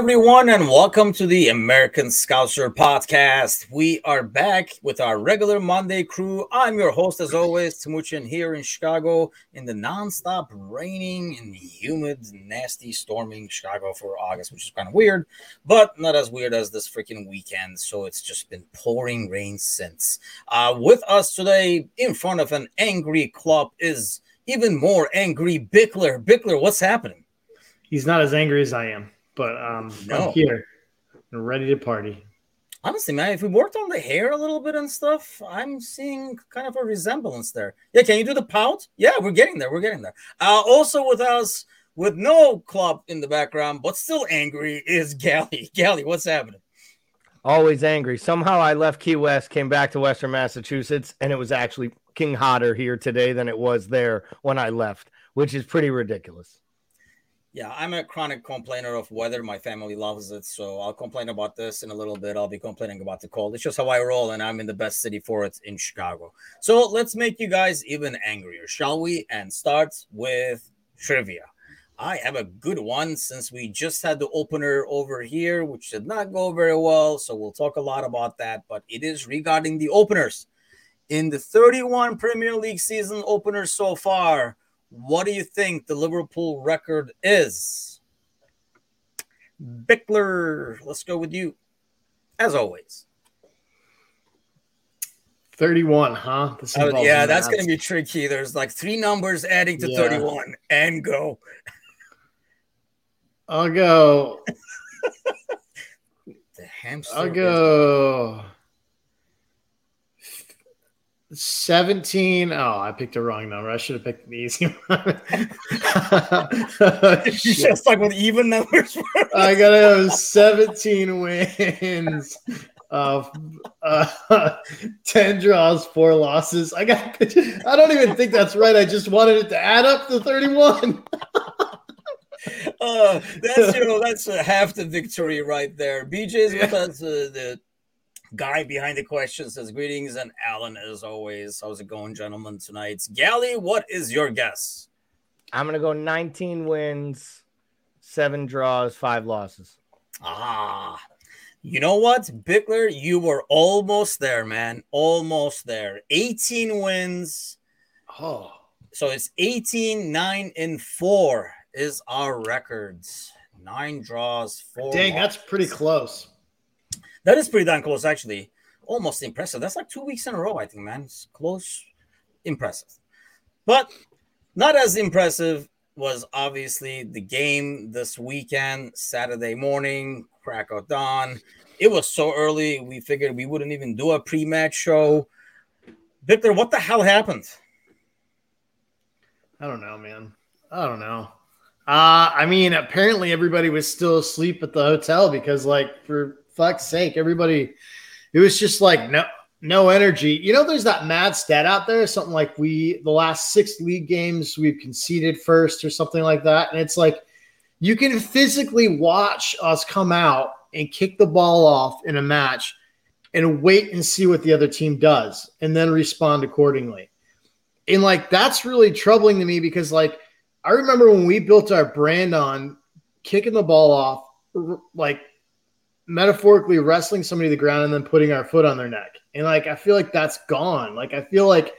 Everyone, and welcome to the American Scouser podcast. We are back with our regular Monday crew. I'm your host, as always, Timuchin, here in Chicago in the nonstop raining and humid, nasty, storming Chicago for August, which is kind of weird, but not as weird as this freaking weekend. So it's just been pouring rain since. Uh, with us today, in front of an angry club, is even more angry Bickler. Bickler, what's happening? He's not as angry as I am but um, no. I'm here and ready to party. Honestly, man, if we worked on the hair a little bit and stuff, I'm seeing kind of a resemblance there. Yeah, can you do the pout? Yeah, we're getting there. We're getting there. Uh, also with us, with no club in the background, but still angry, is Gally. Gally, what's happening? Always angry. Somehow I left Key West, came back to Western Massachusetts, and it was actually king hotter here today than it was there when I left, which is pretty ridiculous. Yeah, I'm a chronic complainer of weather. My family loves it. So I'll complain about this in a little bit. I'll be complaining about the cold. It's just how I roll, and I'm in the best city for it in Chicago. So let's make you guys even angrier, shall we? And start with trivia. I have a good one since we just had the opener over here, which did not go very well. So we'll talk a lot about that. But it is regarding the openers. In the 31 Premier League season openers so far, what do you think the Liverpool record is? Bickler, let's go with you, as always. 31, huh? Oh, yeah, that's going to be tricky. There's like three numbers adding to yeah. 31 and go. I'll go. the hamster. I'll go. 17. Oh, I picked a wrong number. I should have picked an easy one. you should have stuck with even numbers. I gotta have 17 wins of uh, 10 draws, four losses. I got I don't even think that's right. I just wanted it to add up to 31. uh, that's you know that's uh, half the victory right there. BJ's with us. Uh, the Guy behind the question says greetings, and Alan, as always, how's it going, gentlemen? Tonight, Gally, what is your guess? I'm gonna go 19 wins, seven draws, five losses. Ah, you know what, Bickler, you were almost there, man, almost there. 18 wins. Oh, so it's 18, 9, and 4 is our records. Nine draws, four. Dang, losses. that's pretty close. That is pretty darn close, actually. Almost impressive. That's like two weeks in a row, I think, man. It's close, impressive. But not as impressive was obviously the game this weekend, Saturday morning, crack of dawn. It was so early, we figured we wouldn't even do a pre match show. Victor, what the hell happened? I don't know, man. I don't know. Uh, I mean, apparently everybody was still asleep at the hotel because, like, for fuck's sake, everybody, it was just like no no energy. You know, there's that mad stat out there, something like we the last six league games we've conceded first or something like that, and it's like you can physically watch us come out and kick the ball off in a match and wait and see what the other team does and then respond accordingly. And like that's really troubling to me because like I remember when we built our brand on kicking the ball off like metaphorically wrestling somebody to the ground and then putting our foot on their neck. And like I feel like that's gone. Like I feel like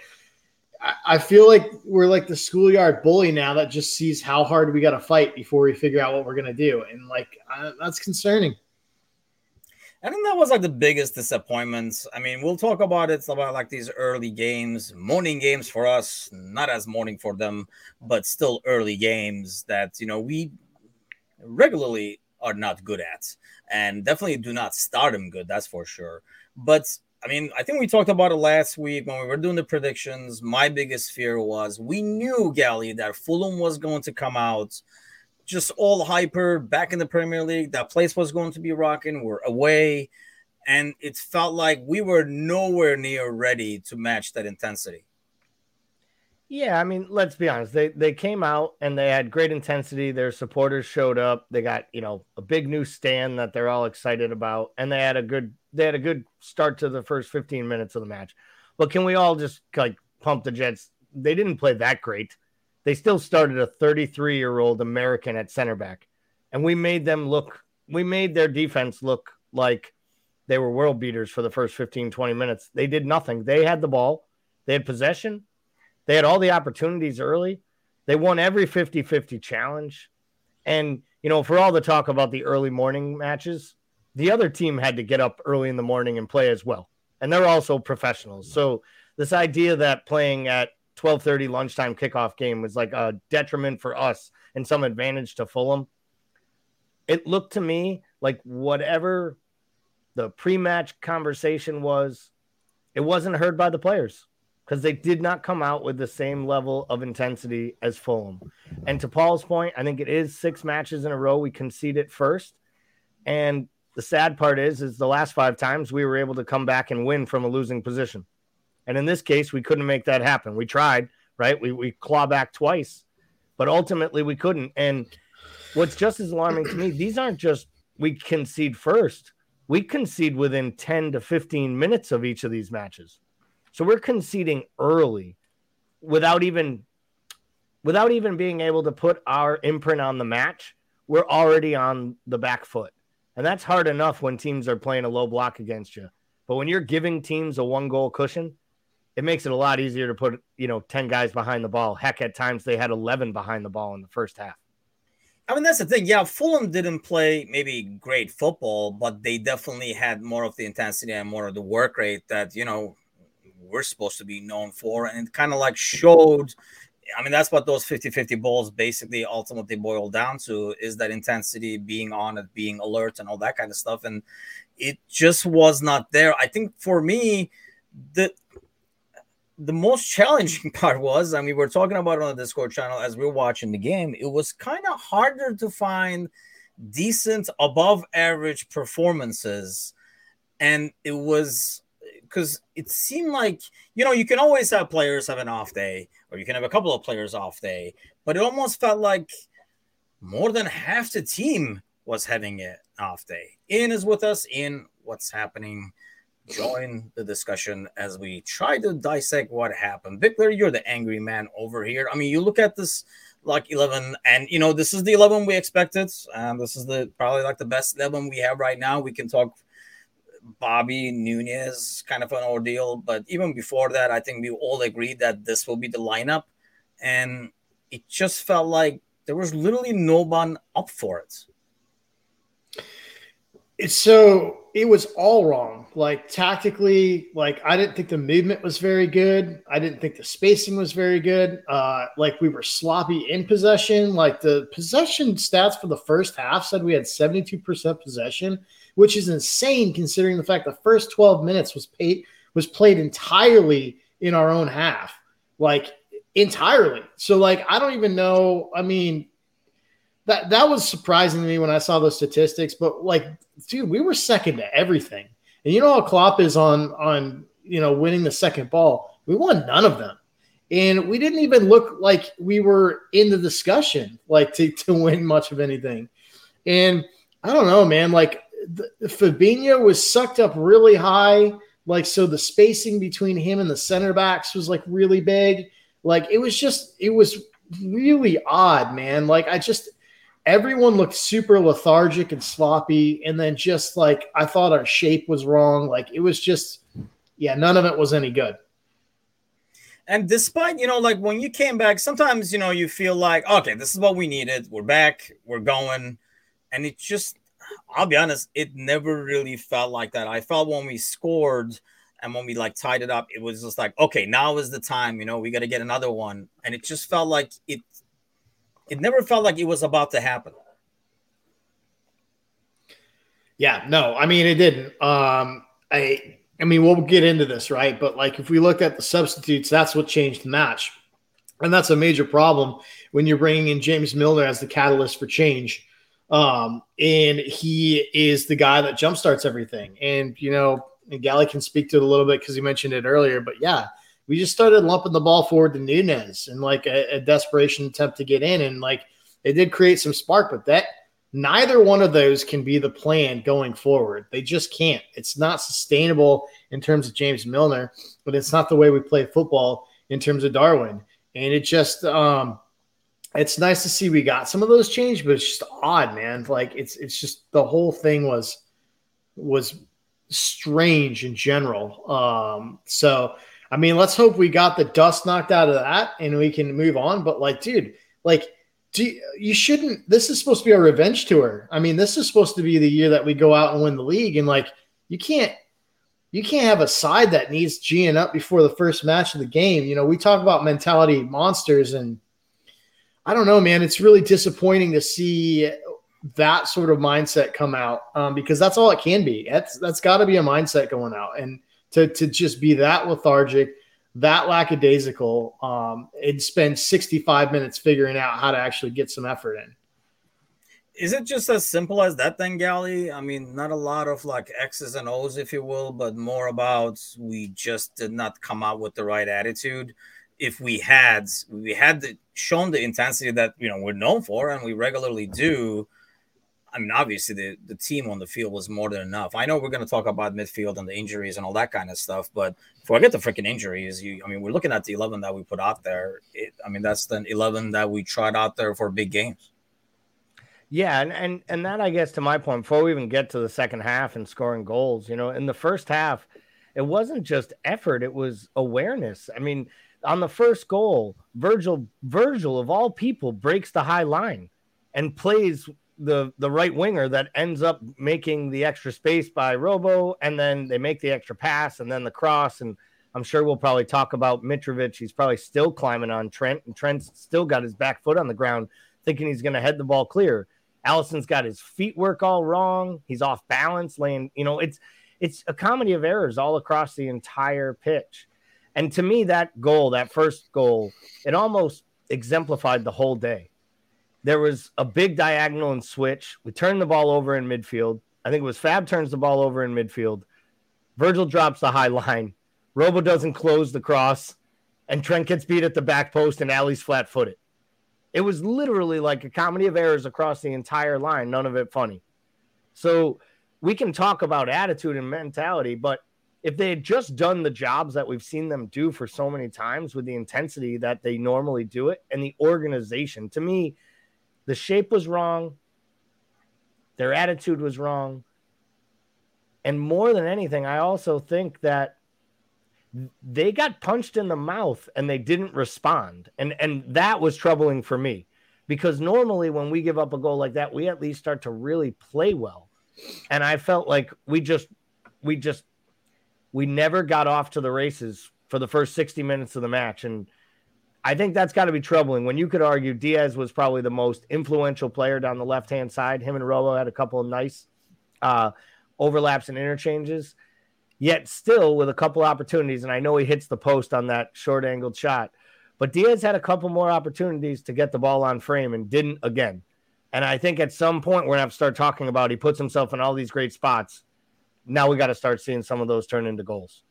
I feel like we're like the schoolyard bully now that just sees how hard we got to fight before we figure out what we're gonna do, and like I, that's concerning. I think that was like the biggest disappointments. I mean, we'll talk about it about like these early games, morning games for us, not as morning for them, but still early games that you know we regularly are not good at and definitely do not start him good. That's for sure. But I mean, I think we talked about it last week when we were doing the predictions. My biggest fear was we knew, Gally, that Fulham was going to come out just all hyper back in the Premier League. That place was going to be rocking. We're away. And it felt like we were nowhere near ready to match that intensity. Yeah, I mean, let's be honest. They they came out and they had great intensity. Their supporters showed up. They got, you know, a big new stand that they're all excited about and they had a good they had a good start to the first 15 minutes of the match. But can we all just like pump the Jets? They didn't play that great. They still started a 33-year-old American at center back. and we made them look. We made their defense look like they were world beaters for the first 15, 20 minutes. They did nothing. They had the ball, they had possession, they had all the opportunities early. They won every 50 50 challenge. And, you know, for all the talk about the early morning matches, the other team had to get up early in the morning and play as well. And they're also professionals. So this idea that playing at 12:30 lunchtime kickoff game was like a detriment for us and some advantage to Fulham. It looked to me like whatever the pre-match conversation was, it wasn't heard by the players because they did not come out with the same level of intensity as Fulham. And to Paul's point, I think it is six matches in a row we conceded first. And the sad part is, is the last five times we were able to come back and win from a losing position. And in this case, we couldn't make that happen. We tried, right? We we claw back twice, but ultimately we couldn't. And what's just as alarming to me, these aren't just we concede first. We concede within 10 to 15 minutes of each of these matches. So we're conceding early without even without even being able to put our imprint on the match. We're already on the back foot. And that's hard enough when teams are playing a low block against you. But when you're giving teams a one goal cushion, it makes it a lot easier to put, you know, 10 guys behind the ball. Heck, at times they had 11 behind the ball in the first half. I mean, that's the thing. Yeah, Fulham didn't play maybe great football, but they definitely had more of the intensity and more of the work rate that, you know, we're supposed to be known for. And it kind of like showed. I mean, that's what those 50 50 balls basically ultimately boil down to is that intensity, being on it, being alert, and all that kind of stuff. And it just was not there. I think for me, the the most challenging part was, I mean, we are talking about it on the Discord channel as we are watching the game. It was kind of harder to find decent, above average performances. And it was because it seemed like, you know, you can always have players have an off day, or you can have a couple of players off day, but it almost felt like more than half the team was having an off day. Ian is with us. Ian, what's happening? join the discussion as we try to dissect what happened. Bickler, you're the angry man over here. I mean, you look at this like 11 and you know this is the 11 we expected and this is the probably like the best 11 we have right now we can talk bobby nunez kind of an ordeal but even before that i think we all agreed that this will be the lineup and it just felt like there was literally no one up for it it's so it was all wrong. Like tactically, like I didn't think the movement was very good. I didn't think the spacing was very good. Uh, like we were sloppy in possession. Like the possession stats for the first half said we had 72% possession, which is insane considering the fact the first 12 minutes was paid was played entirely in our own half. Like entirely. So like I don't even know. I mean, that that was surprising to me when I saw those statistics. But like, dude, we were second to everything. And you know how Klopp is on on you know winning the second ball. We won none of them, and we didn't even look like we were in the discussion like to to win much of anything. And I don't know, man. Like the, Fabinho was sucked up really high. Like so, the spacing between him and the center backs was like really big. Like it was just, it was really odd, man. Like I just everyone looked super lethargic and sloppy and then just like i thought our shape was wrong like it was just yeah none of it was any good and despite you know like when you came back sometimes you know you feel like okay this is what we needed we're back we're going and it just i'll be honest it never really felt like that i felt when we scored and when we like tied it up it was just like okay now is the time you know we got to get another one and it just felt like it it never felt like it was about to happen. Yeah, no, I mean it didn't. Um, I, I mean we'll get into this, right? But like if we look at the substitutes, that's what changed the match, and that's a major problem when you're bringing in James Milner as the catalyst for change. Um, and he is the guy that jumpstarts everything. And you know, and Gally can speak to it a little bit because he mentioned it earlier. But yeah, we just started lumping the ball forward to Nunez and like a, a desperation attempt to get in. And like it did create some spark, but that neither one of those can be the plan going forward. They just can't. It's not sustainable in terms of James Milner, but it's not the way we play football in terms of Darwin. And it just, um, it's nice to see we got some of those changed, but it's just odd, man. Like it's it's just the whole thing was was strange in general. Um, so I mean, let's hope we got the dust knocked out of that and we can move on. But like, dude, like, do you, shouldn't. This is supposed to be a revenge tour. I mean, this is supposed to be the year that we go out and win the league, and like, you can't you can't have a side that needs G'ing up before the first match of the game. You know, we talk about mentality monsters, and I don't know, man. It's really disappointing to see that sort of mindset come out um, because that's all it can be. That's that's got to be a mindset going out, and to to just be that lethargic, that lackadaisical, um, and spend sixty five minutes figuring out how to actually get some effort in is it just as simple as that then, Gally? I mean, not a lot of like X's and O's, if you will, but more about we just did not come out with the right attitude. If we had, we had the, shown the intensity that you know we're known for, and we regularly do. I mean, obviously the, the team on the field was more than enough. I know we're going to talk about midfield and the injuries and all that kind of stuff, but forget the freaking injuries. You, I mean, we're looking at the eleven that we put out there. It, I mean, that's the eleven that we tried out there for big games. Yeah, and, and and that I guess to my point before we even get to the second half and scoring goals, you know, in the first half, it wasn't just effort, it was awareness. I mean, on the first goal, Virgil Virgil of all people breaks the high line and plays the the right winger that ends up making the extra space by Robo and then they make the extra pass and then the cross and I'm sure we'll probably talk about Mitrovic. He's probably still climbing on Trent and Trent's still got his back foot on the ground thinking he's going to head the ball clear Alisson's got his feet work all wrong. He's off balance, laying, you know, it's it's a comedy of errors all across the entire pitch. And to me, that goal, that first goal, it almost exemplified the whole day. There was a big diagonal and switch. We turned the ball over in midfield. I think it was Fab turns the ball over in midfield. Virgil drops the high line. Robo doesn't close the cross, and Trent gets beat at the back post, and Ali's flat footed. It was literally like a comedy of errors across the entire line, none of it funny. So we can talk about attitude and mentality, but if they had just done the jobs that we've seen them do for so many times with the intensity that they normally do it and the organization, to me, the shape was wrong, their attitude was wrong. And more than anything, I also think that they got punched in the mouth and they didn't respond. And and that was troubling for me because normally when we give up a goal like that, we at least start to really play well. And I felt like we just we just we never got off to the races for the first 60 minutes of the match and I think that's got to be troubling when you could argue Diaz was probably the most influential player down the left hand side. Him and Robo had a couple of nice uh, overlaps and interchanges yet still with a couple opportunities. And I know he hits the post on that short angled shot, but Diaz had a couple more opportunities to get the ball on frame and didn't again. And I think at some point we're gonna have to start talking about he puts himself in all these great spots. Now we got to start seeing some of those turn into goals.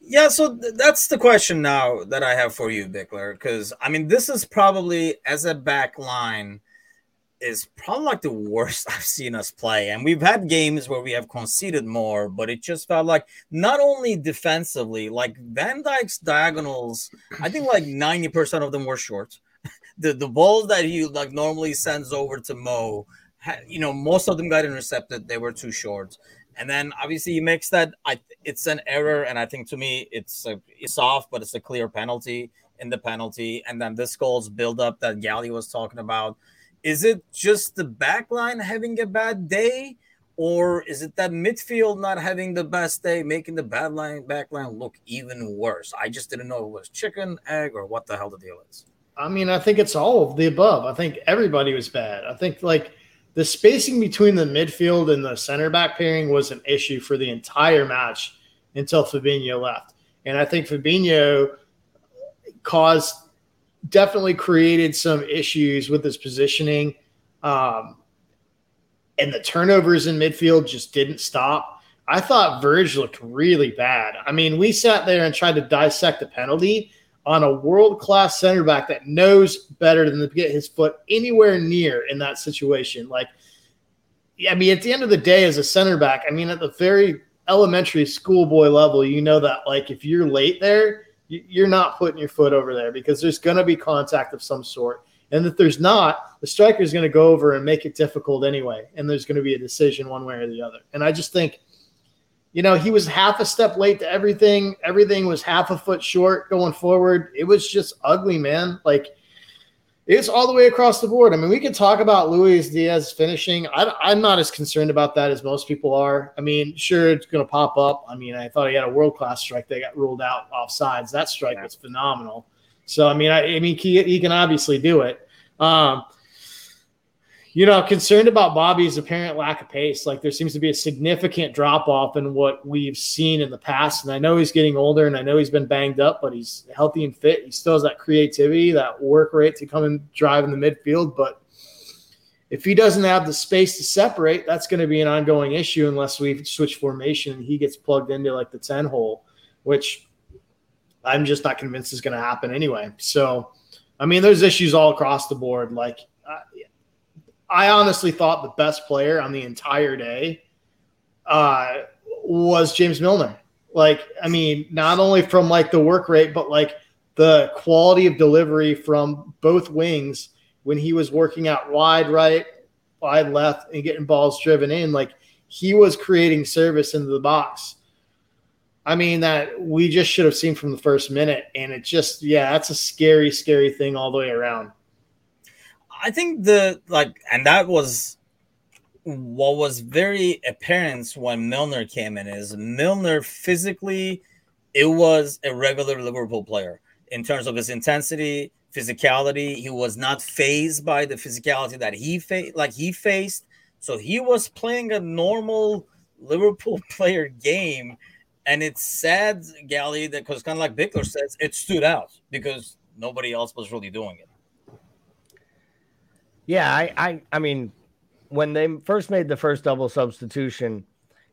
Yeah, so th- that's the question now that I have for you, Bickler. Because I mean, this is probably as a back line is probably like the worst I've seen us play. And we've had games where we have conceded more, but it just felt like not only defensively, like Van Dijk's diagonals, I think like 90% of them were short. the the balls that he like normally sends over to Mo, you know, most of them got intercepted. They were too short. And then obviously he makes that I it's an error, and I think to me it's a, it's off, but it's a clear penalty in the penalty. And then this goal's build up that Gally was talking about is it just the back line having a bad day? Or is it that midfield not having the best day, making the bad line back line look even worse? I just didn't know it was chicken, egg, or what the hell the deal is. I mean, I think it's all of the above. I think everybody was bad. I think like the spacing between the midfield and the center back pairing was an issue for the entire match until Fabinho left. And I think Fabinho caused definitely created some issues with his positioning. Um, and the turnovers in midfield just didn't stop. I thought Verge looked really bad. I mean, we sat there and tried to dissect the penalty on a world class center back that knows better than to get his foot anywhere near in that situation. Like, I mean, at the end of the day, as a center back, I mean, at the very elementary schoolboy level, you know that like if you're late there, you're not putting your foot over there because there's going to be contact of some sort. And if there's not, the striker is going to go over and make it difficult anyway. And there's going to be a decision one way or the other. And I just think, you know, he was half a step late to everything. Everything was half a foot short going forward. It was just ugly, man. Like, it's all the way across the board. I mean, we could talk about Luis Diaz finishing. I, am not as concerned about that as most people are. I mean, sure, it's going to pop up. I mean, I thought he had a world class strike that got ruled out off sides. That strike yeah. was phenomenal. So, I mean, I, I mean, he, he, can obviously do it. Um, you know, concerned about Bobby's apparent lack of pace. Like there seems to be a significant drop off in what we've seen in the past. And I know he's getting older and I know he's been banged up, but he's healthy and fit. He still has that creativity, that work rate to come and drive in the midfield. But if he doesn't have the space to separate, that's going to be an ongoing issue unless we switch formation and he gets plugged into like the 10 hole, which I'm just not convinced is going to happen anyway. So, I mean, there's issues all across the board. Like, I honestly thought the best player on the entire day uh, was James Milner. Like, I mean, not only from like the work rate, but like the quality of delivery from both wings when he was working out wide right, wide left, and getting balls driven in. Like, he was creating service into the box. I mean, that we just should have seen from the first minute. And it just, yeah, that's a scary, scary thing all the way around. I think the like, and that was what was very apparent when Milner came in is Milner physically, it was a regular Liverpool player in terms of his intensity, physicality. He was not phased by the physicality that he faced, like he faced. So he was playing a normal Liverpool player game. And it's sad, Gally, that because kind of like Bickler says, it stood out because nobody else was really doing it. Yeah, I, I, I mean, when they first made the first double substitution,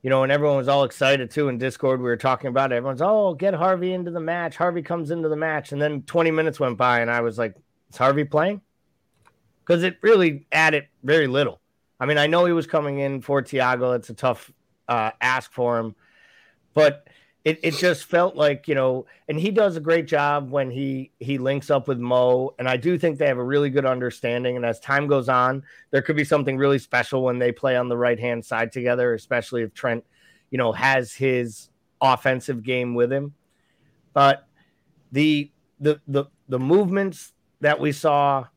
you know, and everyone was all excited too in Discord. We were talking about it. Everyone's, oh, get Harvey into the match. Harvey comes into the match, and then 20 minutes went by, and I was like, is Harvey playing? Because it really added very little. I mean, I know he was coming in for Thiago. It's a tough uh, ask for him, but it, it just felt like you know and he does a great job when he he links up with mo and i do think they have a really good understanding and as time goes on there could be something really special when they play on the right hand side together especially if trent you know has his offensive game with him. But the the the, the movements that we saw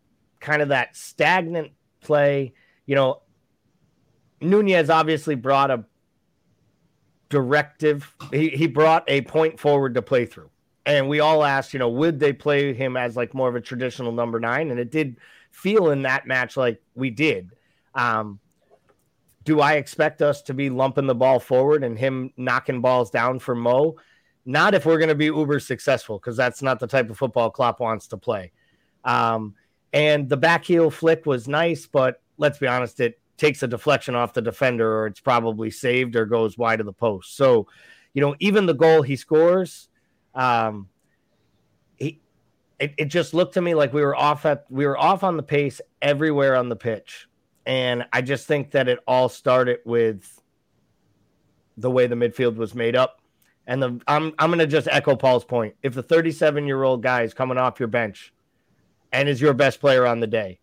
kind of that stagnant play you know nunez obviously brought a directive. He, he brought a point forward to play through. And we all asked, you know, would they play him as like more of a traditional number nine? And it did feel in that match like we did. Um, do I expect us to be lumping the ball forward and him knocking balls down for Mo? Not if we're going to be uber successful, because that's not the type of football Klopp wants to play. Um, and the back heel flick was nice, but let's be honest, it takes a deflection off the defender or it's probably saved or goes wide of the post. So, you know, even the goal he scores, um, he it, it just looked to me like we were off at we were off on the pace everywhere on the pitch. And I just think that it all started with the way the midfield was made up. And the I'm I'm gonna just echo Paul's point. If the 37 year old guy is coming off your bench and is your best player on the day,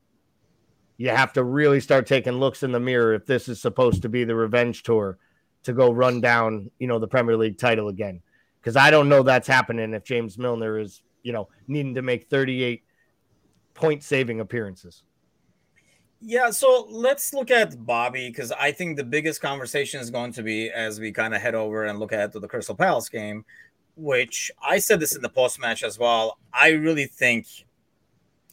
you have to really start taking looks in the mirror if this is supposed to be the revenge tour to go run down, you know, the Premier League title again. Because I don't know that's happening if James Milner is, you know, needing to make 38 point saving appearances. Yeah, so let's look at Bobby because I think the biggest conversation is going to be as we kind of head over and look at the Crystal Palace game, which I said this in the post match as well. I really think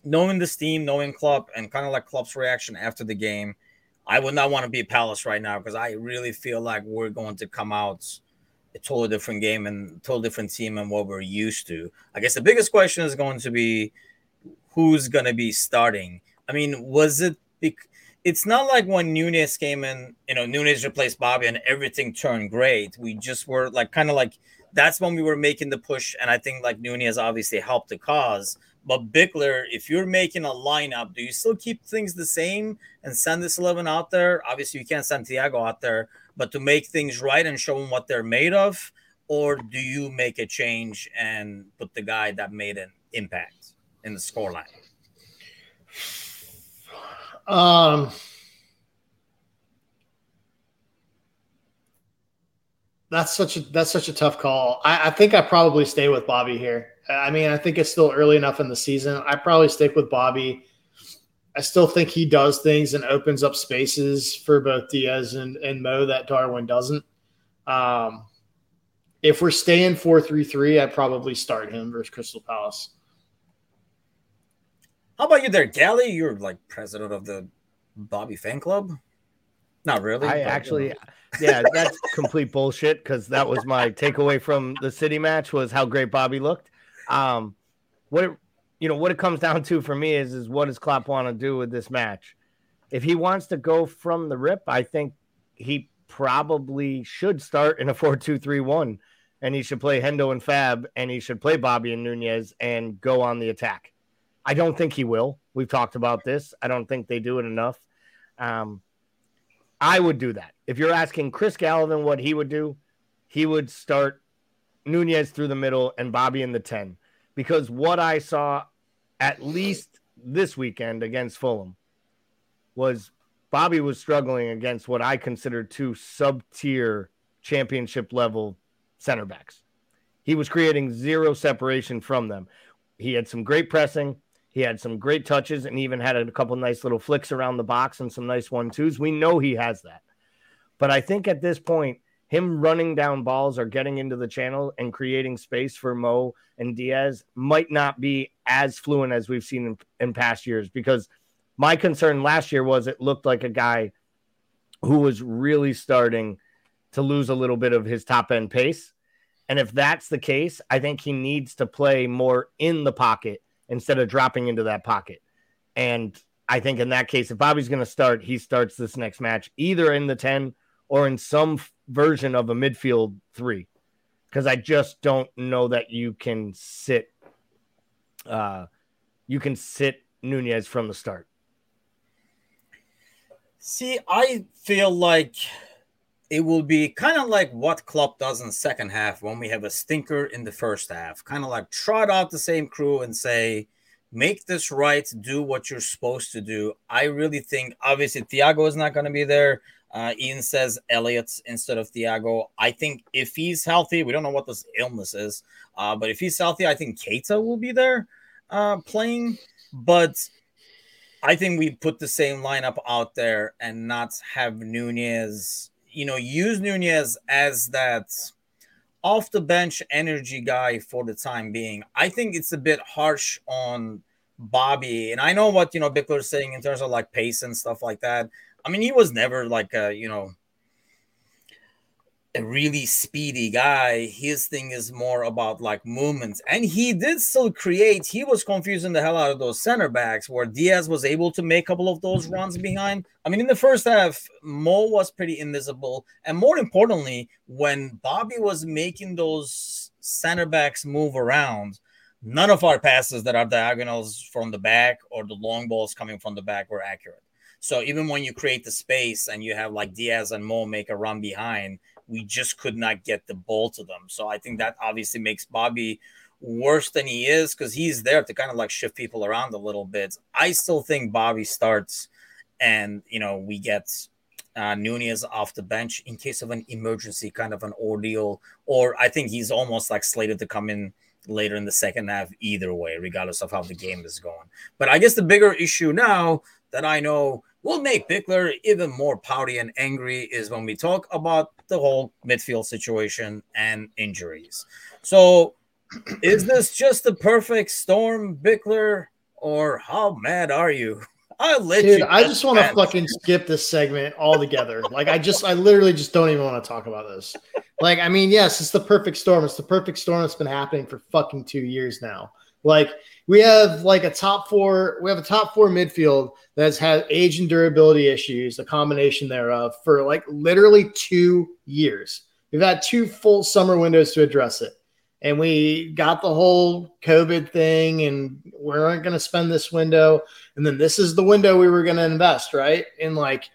knowing this team, knowing Klopp, and kind of like Klopp's reaction after the game, I would not want to be Palace right now because I really feel like we're going to come out a totally different game and totally different team and what we're used to. I guess the biggest question is going to be who's going to be starting. I mean, was it? It's not like when Nunez came in, you know, Nunez replaced Bobby and everything turned great. We just were like kind of like that's when we were making the push, and I think like Nunez obviously helped the cause. But Bickler, if you're making a lineup, do you still keep things the same and send this 11 out there? Obviously, you can't send Thiago out there, but to make things right and show them what they're made of, or do you make a change and put the guy that made an impact in the scoreline? Um, that's such a that's such a tough call. I, I think I probably stay with Bobby here. I mean, I think it's still early enough in the season. I probably stick with Bobby. I still think he does things and opens up spaces for both Diaz and, and Mo that Darwin doesn't. Um, if we're staying 4 3 3, I'd probably start him versus Crystal Palace. How about you there, Gally? You're like president of the Bobby fan club. Not really. I actually, yeah, that's complete bullshit because that was my takeaway from the city match was how great Bobby looked. Um, what it, you know, what it comes down to for me is is what does Klopp want to do with this match? If he wants to go from the rip, I think he probably should start in a 4-2-3-1 and he should play Hendo and Fab and he should play Bobby and Nunez and go on the attack. I don't think he will. We've talked about this. I don't think they do it enough. Um, I would do that. If you're asking Chris Gallivan what he would do, he would start Nunez through the middle and Bobby in the 10. Because what I saw at least this weekend against Fulham was Bobby was struggling against what I consider two sub tier championship level center backs. He was creating zero separation from them. He had some great pressing. He had some great touches and even had a couple nice little flicks around the box and some nice one twos. We know he has that. But I think at this point, him running down balls or getting into the channel and creating space for Mo and Diaz might not be as fluent as we've seen in, in past years because my concern last year was it looked like a guy who was really starting to lose a little bit of his top end pace. And if that's the case, I think he needs to play more in the pocket instead of dropping into that pocket. And I think in that case, if Bobby's going to start, he starts this next match either in the 10 or in some version of a midfield three. Because I just don't know that you can sit, uh, you can sit Nunez from the start. See, I feel like it will be kind of like what Klopp does in the second half when we have a stinker in the first half. Kind of like trot out the same crew and say, make this right, do what you're supposed to do. I really think, obviously, Thiago is not going to be there. Uh, Ian says Elliott instead of Thiago. I think if he's healthy, we don't know what this illness is, uh, but if he's healthy, I think Keita will be there uh, playing. But I think we put the same lineup out there and not have Nunez you know, use Nunez as that off the bench energy guy for the time being. I think it's a bit harsh on Bobby. And I know what, you know, Bickler's saying in terms of like pace and stuff like that. I mean, he was never like a, you know, a really speedy guy. His thing is more about like movements. And he did still create, he was confusing the hell out of those center backs where Diaz was able to make a couple of those runs behind. I mean, in the first half, Mo was pretty invisible. And more importantly, when Bobby was making those center backs move around, none of our passes that are diagonals from the back or the long balls coming from the back were accurate. So even when you create the space and you have like Diaz and Mo make a run behind, we just could not get the ball to them. So I think that obviously makes Bobby worse than he is because he's there to kind of like shift people around a little bit. I still think Bobby starts and, you know, we get uh, Nunez off the bench in case of an emergency kind of an ordeal. Or I think he's almost like slated to come in later in the second half either way, regardless of how the game is going. But I guess the bigger issue now that I know will make Bickler even more pouty and angry is when we talk about the whole midfield situation and injuries. So, is this just the perfect storm, Bickler, or how mad are you? I'll let Dude, you. I just want to fucking skip this segment altogether. like, I just, I literally just don't even want to talk about this. Like, I mean, yes, it's the perfect storm. It's the perfect storm that's been happening for fucking two years now. Like, we have like a top four, we have a top four midfield that's had age and durability issues, a combination thereof, for like literally two years. We've had two full summer windows to address it. And we got the whole COVID thing, and we're not going to spend this window. And then this is the window we were going to invest, right? In like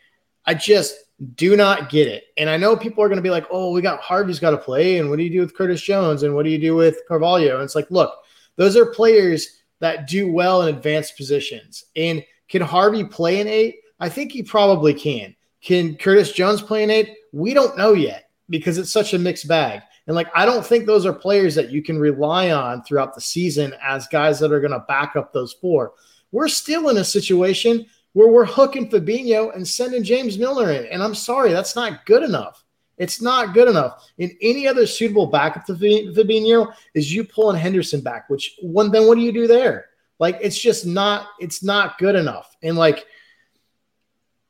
I just do not get it. And I know people are going to be like, oh, we got Harvey's got to play. And what do you do with Curtis Jones? And what do you do with Carvalho? And it's like, look, those are players that do well in advanced positions. And can Harvey play an eight? I think he probably can. Can Curtis Jones play an eight? We don't know yet because it's such a mixed bag. And like, I don't think those are players that you can rely on throughout the season as guys that are going to back up those four. We're still in a situation where we're hooking Fabinho and sending James Milner in. And I'm sorry, that's not good enough. It's not good enough. In any other suitable backup to Fabinho is you pulling Henderson back, which one then what do you do there? Like it's just not it's not good enough. And like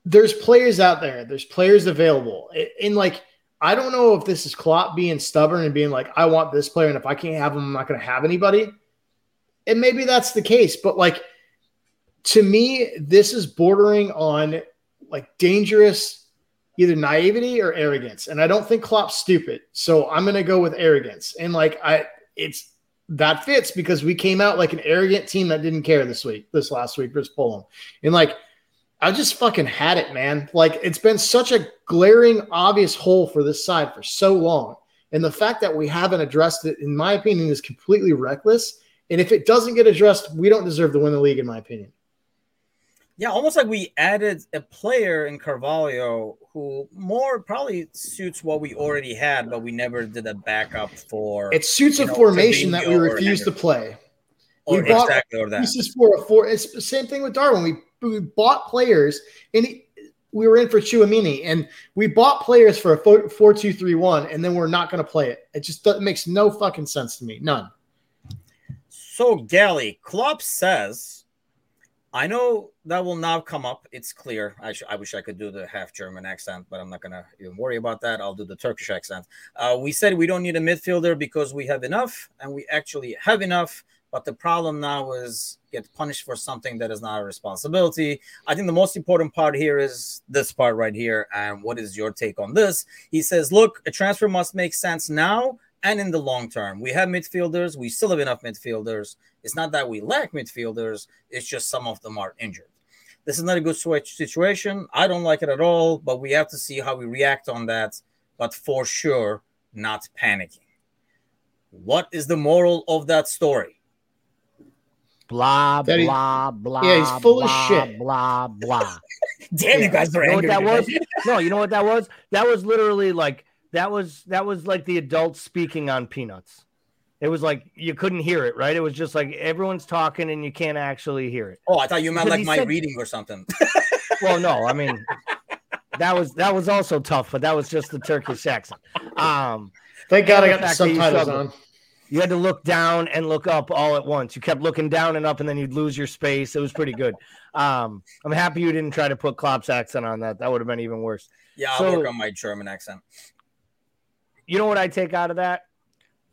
there's players out there, there's players available. And like I don't know if this is Klopp being stubborn and being like, I want this player, and if I can't have him, I'm not going to have anybody. And maybe that's the case, but like to me, this is bordering on like dangerous either naivety or arrogance. And I don't think Klopp's stupid. So I'm going to go with arrogance. And like I it's that fits because we came out like an arrogant team that didn't care this week, this last week versus Fulham. And like I just fucking had it, man. Like it's been such a glaring, obvious hole for this side for so long. And the fact that we haven't addressed it, in my opinion, is completely reckless. And if it doesn't get addressed, we don't deserve to win the league, in my opinion. Yeah, almost like we added a player in Carvalho who more probably suits what we already had, but we never did a backup for. It suits a know, formation that we refuse to play. Or we bought exactly or that. pieces for a four. It's the same thing with Darwin. We we bought players and he, we were in for Tchouameni and we bought players for a four, four two three one, and then we're not going to play it. It just it makes no fucking sense to me. None. So Gally Klopp says I know that will now come up. It's clear. I, sh- I wish I could do the half German accent, but I'm not going to even worry about that. I'll do the Turkish accent. Uh, we said we don't need a midfielder because we have enough, and we actually have enough. But the problem now is get punished for something that is not a responsibility. I think the most important part here is this part right here. And what is your take on this? He says, look, a transfer must make sense now and in the long term. We have midfielders. We still have enough midfielders. It's not that we lack midfielders. It's just some of them are injured. This is not a good switch situation. I don't like it at all, but we have to see how we react on that. But for sure, not panicking. What is the moral of that story? Blah blah blah. Yeah, he's full blah, of shit. Blah blah. Damn, you guys are you know angry. what that was? no, you know what that was? That was literally like that was that was like the adults speaking on peanuts. It was like you couldn't hear it, right? It was just like everyone's talking and you can't actually hear it. Oh, I thought you meant like my said, reading or something. well, no, I mean that was that was also tough, but that was just the Turkish accent. Um, Thank God I got the subtitles on. You had to look down and look up all at once. You kept looking down and up, and then you'd lose your space. It was pretty good. Um, I'm happy you didn't try to put Klopp's accent on that. That would have been even worse. Yeah, I'll so, work on my German accent you know what I take out of that?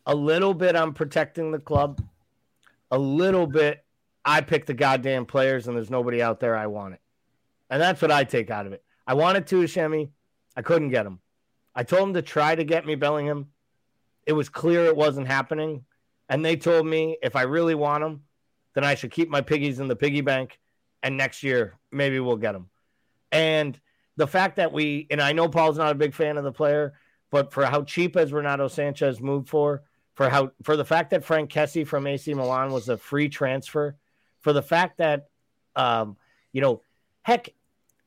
A little bit I'm protecting the club. A little bit I pick the goddamn players and there's nobody out there I want it. And that's what I take out of it. I wanted Tchouameni. I couldn't get him. I told him to try to get me Bellingham. It was clear it wasn't happening. And they told me if I really want him, then I should keep my piggies in the piggy bank. And next year, maybe we'll get him. And the fact that we, and I know Paul's not a big fan of the player, but for how cheap as Renato Sanches moved for, for how for the fact that Frank Kessie from AC Milan was a free transfer, for the fact that um, you know, heck,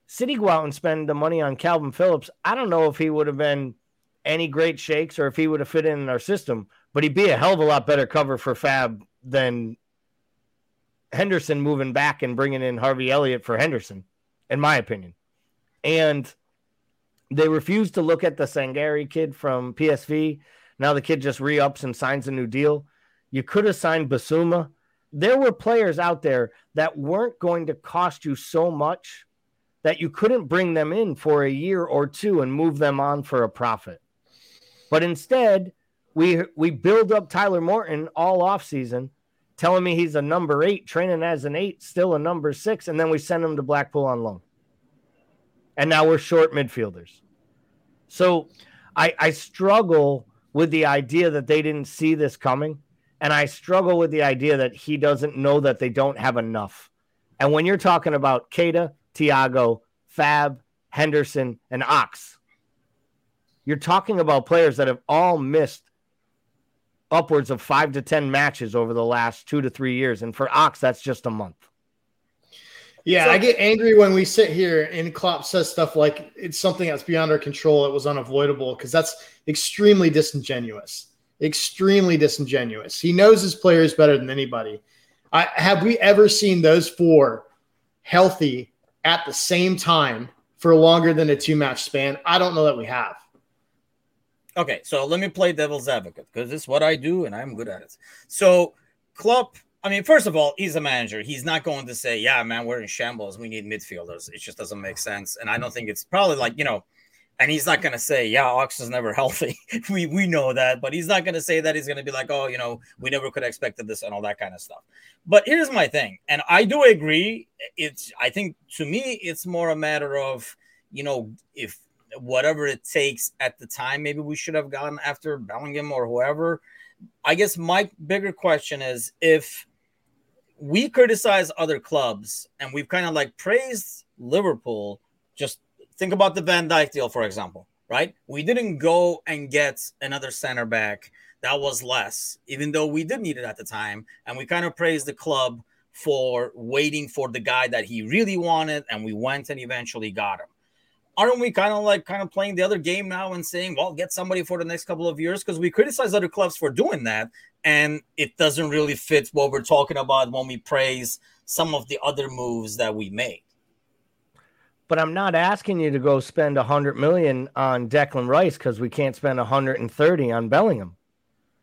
City go out and spend the money on Kalvin Phillips. I don't know if he would have been any great shakes or if he would have fit in our system, but he'd be a hell of a lot better cover for Fab than Henderson moving back and bringing in Harvey Elliott for Henderson, in my opinion. And they refused to look at the Sangare kid from PSV. Now the kid just re ups and signs a new deal. You could have signed Bissouma. There were players out there that weren't going to cost you so much that you couldn't bring them in for a year or two and move them on for a profit. But instead, we we build up Tyler Morton all off season, telling me he's a number eight, training as an eight, still a number six, and then we send him to Blackpool on loan. And now we're short midfielders. So I, I struggle with the idea that they didn't see this coming. And I struggle with the idea that he doesn't know that they don't have enough. And when you're talking about Keita, Thiago, Fab, Henderson, and Ox. You're talking about players that have all missed upwards of five to 10 matches over the last two to three years. And for Ox, that's just a month. Yeah, so, I get angry when we sit here and Klopp says stuff like it's something that's beyond our control. It was unavoidable because that's extremely disingenuous. Extremely disingenuous. He knows his players better than anybody. I, have we ever seen those four healthy at the same time for longer than a two match span? I don't know that we have. Okay, so let me play devil's advocate because this is what I do and I'm good at it. So, Klopp I mean, first of all, he's a manager. He's not going to say, "Yeah, man, we're in shambles. We need midfielders." It just doesn't make sense. And I don't think it's probably like you know, and he's not going to say, "Yeah, Ox is never healthy." we we know that, but he's not going to say that. He's going to be like, "Oh, you know, we never could have expected this and all that kind of stuff." But here's my thing, and I do agree. It's I think to me, it's more a matter of you know if whatever it takes at the time, maybe we should have gone after Bellingham or whoever. I guess my bigger question is if we criticize other clubs and we've kind of like praised Liverpool. Just think about the Van Dijk deal, for example, right? We didn't go and get another center back that was less, even though we did need it at the time. And we kind of praised the club for waiting for the guy that he really wanted. And we went and eventually got him aren't we kind of like kind of playing the other game now and saying, well, get somebody for the next couple of years? Because we criticize other clubs for doing that, and it doesn't really fit what we're talking about when we praise some of the other moves that we made. But I'm not asking you to go spend a hundred million on Declan Rice because we can't spend a hundred and thirty on Bellingham.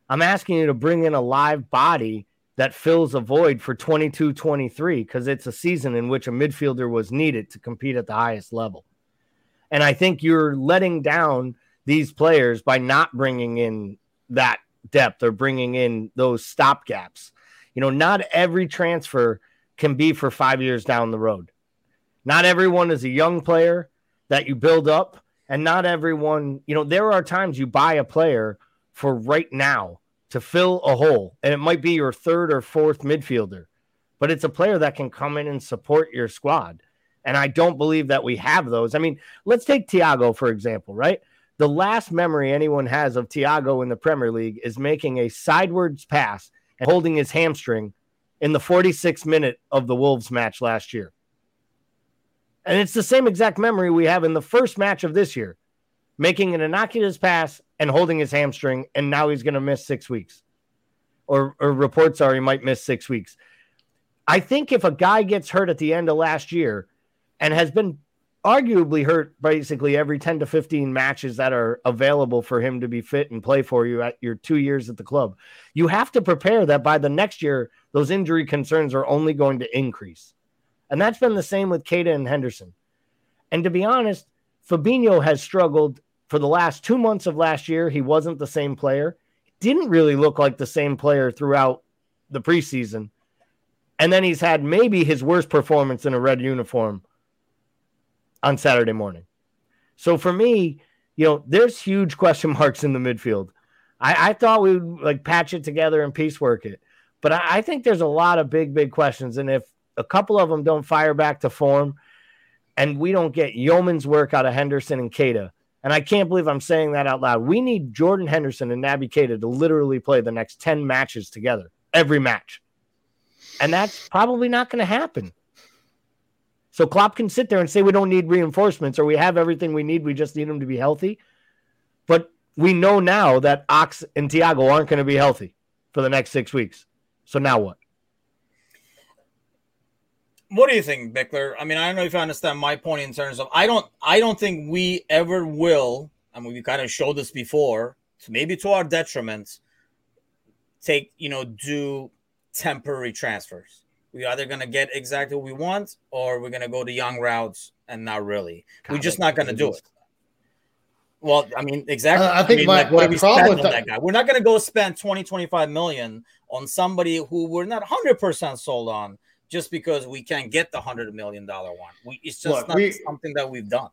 I'm asking you to bring in a live body that fills a void for 22 23 because it's a season in which a midfielder was needed to compete at the highest level. And I think you're letting down these players by not bringing in that depth or bringing in those stop gaps. You know, not every transfer can be for five years down the road. Not everyone is a young player that you build up, and not everyone, you know, there are times you buy a player for right now to fill a hole, and it might be your third or fourth midfielder, but it's a player that can come in and support your squad. And I don't believe that we have those. I mean, let's take Thiago, for example, right? The last memory anyone has of Thiago in the Premier League is making a sideways pass and holding his hamstring in the 46th minute of the Wolves match last year. And it's the same exact memory we have in the first match of this year, making an innocuous pass and holding his hamstring, and now he's going to miss six weeks. Or, or reports are he might miss six weeks. I think if a guy gets hurt at the end of last year and has been arguably hurt basically every 10 to 15 matches that are available for him to be fit and play for you at your two years at the club. You have to prepare that by the next year, those injury concerns are only going to increase. And that's been the same with Keita and Henderson. And to be honest, Fabinho has struggled for the last two months of last year. He wasn't the same player, didn't really look like the same player throughout the preseason. And then he's had maybe his worst performance in a red uniform on Saturday morning. So for me, you know, there's huge question marks in the midfield. I, I thought we would like patch it together and piecework it, but I, I think there's a lot of big, big questions. And if a couple of them don't fire back to form, and we don't get yeoman's work out of Henderson and Keita, and I can't believe I'm saying that out loud. We need Jordan Henderson and Naby Keita to literally play the next 10 matches together, every match. And that's probably not going to happen. So Klopp can sit there and say we don't need reinforcements or we have everything we need. We just need them to be healthy. But we know now that Ox and Thiago aren't going to be healthy for the next six weeks. So now what? What do you think, Bickler? I mean, I don't know if you understand my point in terms of I don't I don't think we ever will, I mean we kind of showed this before, maybe to our detriment, take, you know, do temporary transfers. We're either going to get exactly what we want or we're going to go the young routes and not really. God, we're just not going to do it. Well, I mean, exactly. Uh, I think I mean, my, like, what my problem with that, that guy? We're not going to go spend 20, 25 million on somebody who we're not 100% sold on just because we can't get the $100 million one. We, it's just Look, not we, something that we've done.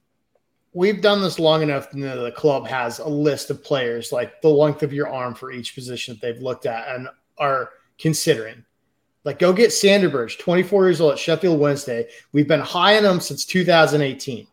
We've done this long enough that the club has a list of players, like the length of your arm for each position that they've looked at and are considering. Like, go get Sander Berge, 24 years old at Sheffield Wednesday. We've been high on him since 2018.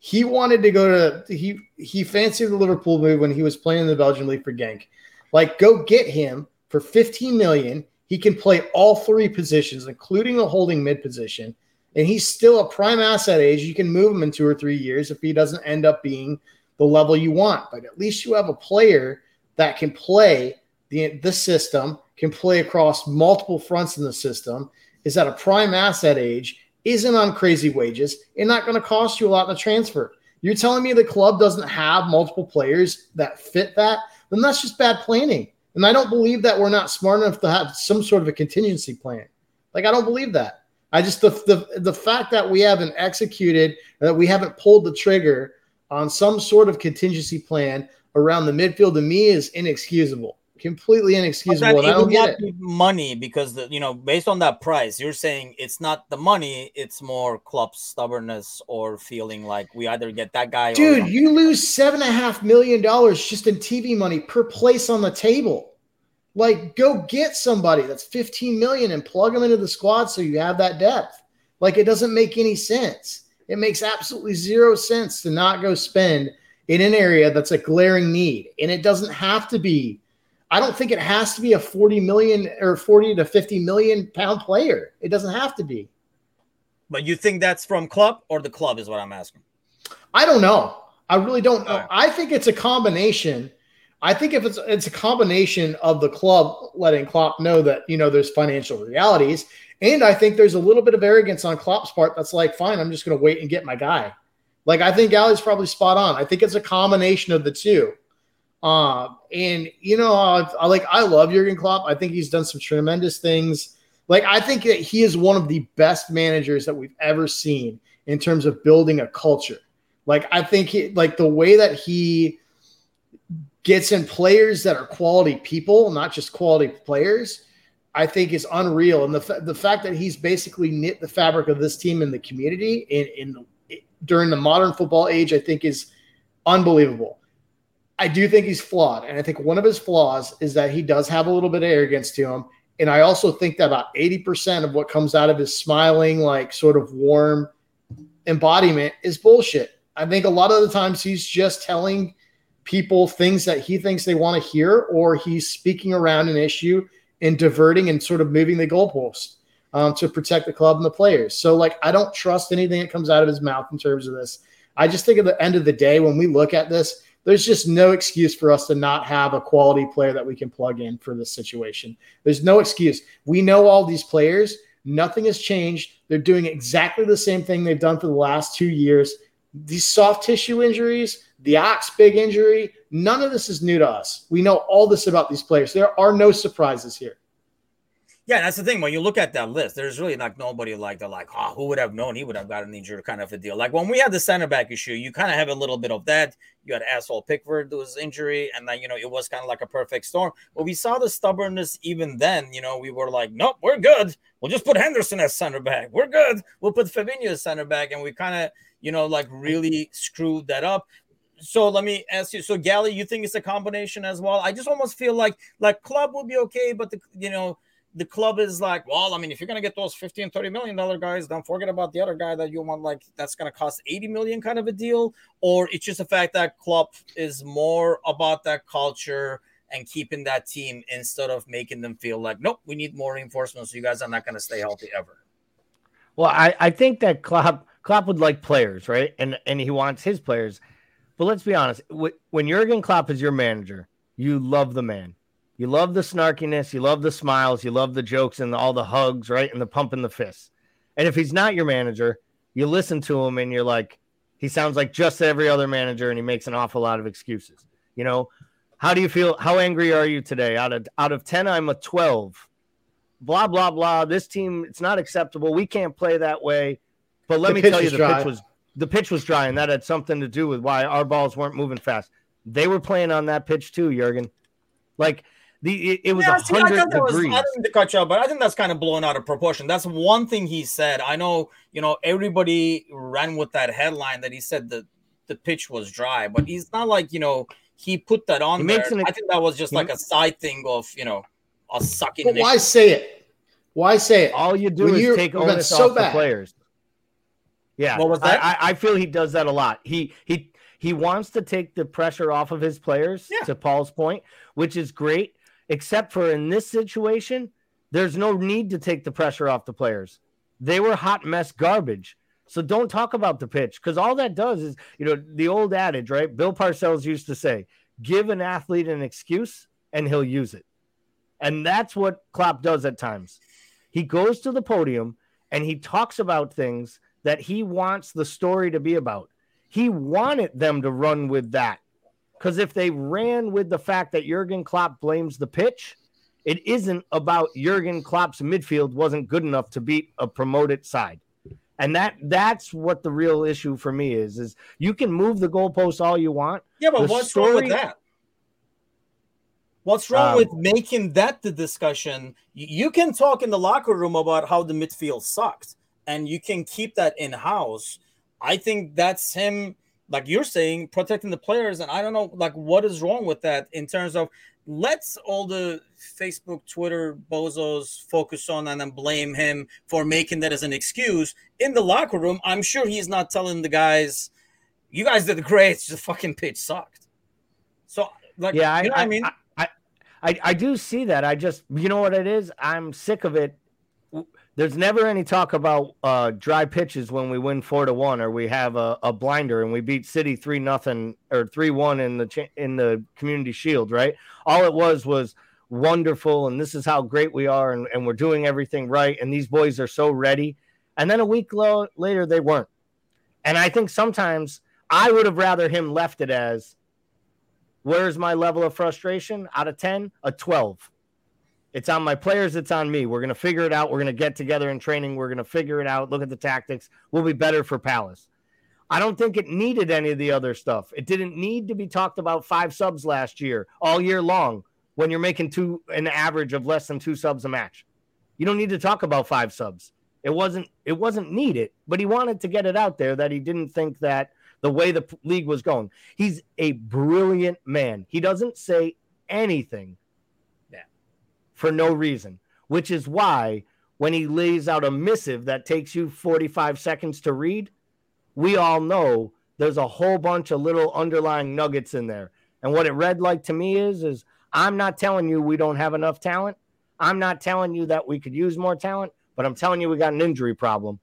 He wanted to go to he he fancied the Liverpool move when he was playing in the Belgian league for Genk. Like, go get him for 15 million. He can play all three positions, including the holding mid position, and he's still a prime asset age. You can move him in two or three years if he doesn't end up being the level you want. But at least you have a player that can play the the system, can play across multiple fronts in the system, is at a prime asset age, isn't on crazy wages, and not going to cost you a lot in the transfer. You're telling me the club doesn't have multiple players that fit that? Then that's just bad planning. And I don't believe that we're not smart enough to have some sort of a contingency plan. Like I don't believe that. I just the the, the fact that we haven't executed that we haven't pulled the trigger on some sort of contingency plan around the midfield to me is inexcusable completely inexcusable. That, it would not be money because the you know based on that price, you're saying it's not the money, it's more club stubbornness or feeling like we either get that guy. Dude, you lose seven and a half million dollars just in TV money per place on the table. Like, go get somebody that's 15 million and plug them into the squad so you have that depth. Like, it doesn't make any sense. It makes absolutely zero sense to not go spend in an area that's a glaring need. And it doesn't have to be I don't think it has to be a 40 million or 40 to 50 million pound player. It doesn't have to be. But you think that's from club or the club is what I'm asking. I don't know. I really don't know. Right. I think it's a combination. I think if it's it's a combination of the club letting Klopp know that you know there's financial realities, and I think there's a little bit of arrogance on Klopp's part. That's like, fine, I'm just going to wait and get my guy. Like I think Ali's probably spot on. I think it's a combination of the two. Uh, and you know, I, I like I love Jurgen Klopp. I think he's done some tremendous things. Like I think that he is one of the best managers that we've ever seen in terms of building a culture. Like I think he, like the way that he gets in players that are quality people, not just quality players, I think is unreal. And the the fact that he's basically knit the fabric of this team in the community in in during the modern football age, I think is unbelievable. I do think he's flawed. And I think one of his flaws is that he does have a little bit of arrogance to him. And I also think that about 80% of what comes out of his smiling, like sort of warm embodiment is bullshit. I think a lot of the times he's just telling people things that he thinks they want to hear, or he's speaking around an issue and diverting and sort of moving the goalposts um, to protect the club and the players. So, like, I don't trust anything that comes out of his mouth in terms of this. I just think at the end of the day, when we look at this, there's just no excuse for us to not have a quality player that we can plug in for this situation. There's no excuse. We know all these players. Nothing has changed. They're doing exactly the same thing they've done for the last two years. These soft tissue injuries, the ox big injury, none of this is new to us. We know all this about these players. There are no surprises here. Yeah, that's the thing. When you look at that list, there's really like nobody like they're like, oh, who would have known he would have gotten injured kind of a deal. Like when we had the center back issue, you kind of have a little bit of that. You had asshole Pickford was injury, and then you know it was kind of like a perfect storm. But we saw the stubbornness even then. You know, we were like, nope, we're good. We'll just put Henderson as center back. We're good. We'll put Fabinho as center back, and we kind of, you know, like really screwed that up so let me ask you so gally you think it's a combination as well i just almost feel like like club would be okay but the you know the club is like, well, I mean, if you're gonna get those 15, 30 million dollar guys, don't forget about the other guy that you want, like that's gonna cost 80 million kind of a deal, or it's just the fact that club is more about that culture and keeping that team instead of making them feel like, nope, we need more reinforcements. So you guys are not gonna stay healthy ever. Well, I, I think that Klopp Klopp would like players, right? And and he wants his players. But let's be honest, when Jurgen Klopp is your manager, you love the man. You love the snarkiness, you love the smiles, you love the jokes and all the hugs, right? And the pumping the fists. And if he's not your manager, you listen to him and you're like, he sounds like just every other manager and he makes an awful lot of excuses. You know, how do you feel? How angry are you today? Out of out of 10, I'm a 12. Blah, blah, blah. This team, it's not acceptable. We can't play that way. But let the me tell you, the dry. pitch was the pitch was dry, and that had something to do with why our balls weren't moving fast. They were playing on that pitch too, Jurgen. Like the it, it was a yeah, hundred degrees. I didn't to cut you off, but I think that's kind of blown out of proportion. That's one thing he said. I know, you know, everybody ran with that headline that he said that the pitch was dry, but he's not like you know he put that on there. An, I think that was just like a side thing of you know a sucking. But why say it? Why say it? All you do when is take onus so off bad. the players. Yeah. What was that? I, I feel he does that a lot. He he he wants to take the pressure off of his players, Yeah. to Paul's point, which is great, except for in this situation, there's no need to take the pressure off the players. They were hot mess garbage. So don't talk about the pitch because all that does is, you know, the old adage, right? Bill Parcells used to say, give an athlete an excuse and he'll use it. And that's what Klopp does at times. He goes to the podium and he talks about things that he wants the story to be about. He wanted them to run with that. Because if they ran with the fact that Jurgen Klopp blames the pitch, it isn't about Jurgen Klopp's midfield wasn't good enough to beat a promoted side. And that that's what the real issue for me is is you can move the goalposts all you want. Yeah, but The what's wrong with that? What's wrong Um, with making that the discussion? You can talk in the locker room about how the midfield sucked, and you can keep that in house. I think that's him, like you're saying, protecting the players. And I don't know, like, what is wrong with that in terms of let's all the Facebook, Twitter bozos focus on and then blame him for making that as an excuse. In the locker room, I'm sure he's not telling the guys, you guys did great, it's just fucking pitch sucked. So, like, Yeah, I, you know what I, I mean? I, I, I do see that. I just, you know what it is? I'm sick of it. There's never any talk about uh, dry pitches when we win four to one, or we have a, a blinder and we beat City three nothing or three one in the cha- in the Community Shield. Right? All it was was wonderful, and this is how great we are, and, and we're doing everything right, and these boys are so ready. And then a week lo- later, they weren't. And I think sometimes I would have rather him left it as Where's my level of frustration? Out of 10, a 12. It's on my players, it's on me. We're going to figure it out. We're going to get together in training. We're going to figure it out. Look at the tactics. We'll be better for Palace. I don't think it needed any of the other stuff. It didn't need to be talked about five subs last year, all year long, when you're making two an average of less than two subs a match. You don't need to talk about five subs. It wasn't it wasn't needed, but he wanted to get it out there that he didn't think that the way the league was going. He's a brilliant man. He doesn't say anything. For no reason, which is why when he lays out a missive that takes you 45 seconds to read, we all know there's a whole bunch of little underlying nuggets in there. And what it read like to me is is I'm not telling you we don't have enough talent. I'm not telling you that we could use more talent, but I'm telling you we got an injury problem.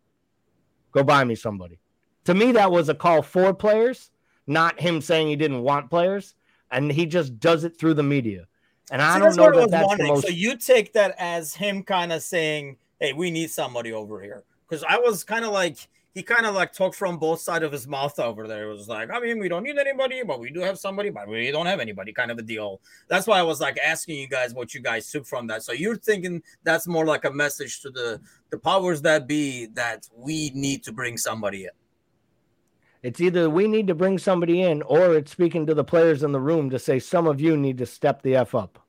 Go buy me somebody. To me, that was a call for players, not him saying he didn't want players. And he just does it through the media. And I See, don't know that that's the most. So you take that as him kind of saying, "Hey, we need somebody over here," because I was kind of like he kind of like talked from both sides of his mouth over there. It was like, I mean, we don't need anybody, but we do have somebody, but we don't have anybody, kind of a deal. That's why I was like asking you guys what you guys took from that. So you're thinking that's more like a message to the the powers that be that we need to bring somebody in. It's either we need to bring somebody in or it's speaking to the players in the room to say some of you need to step the F up.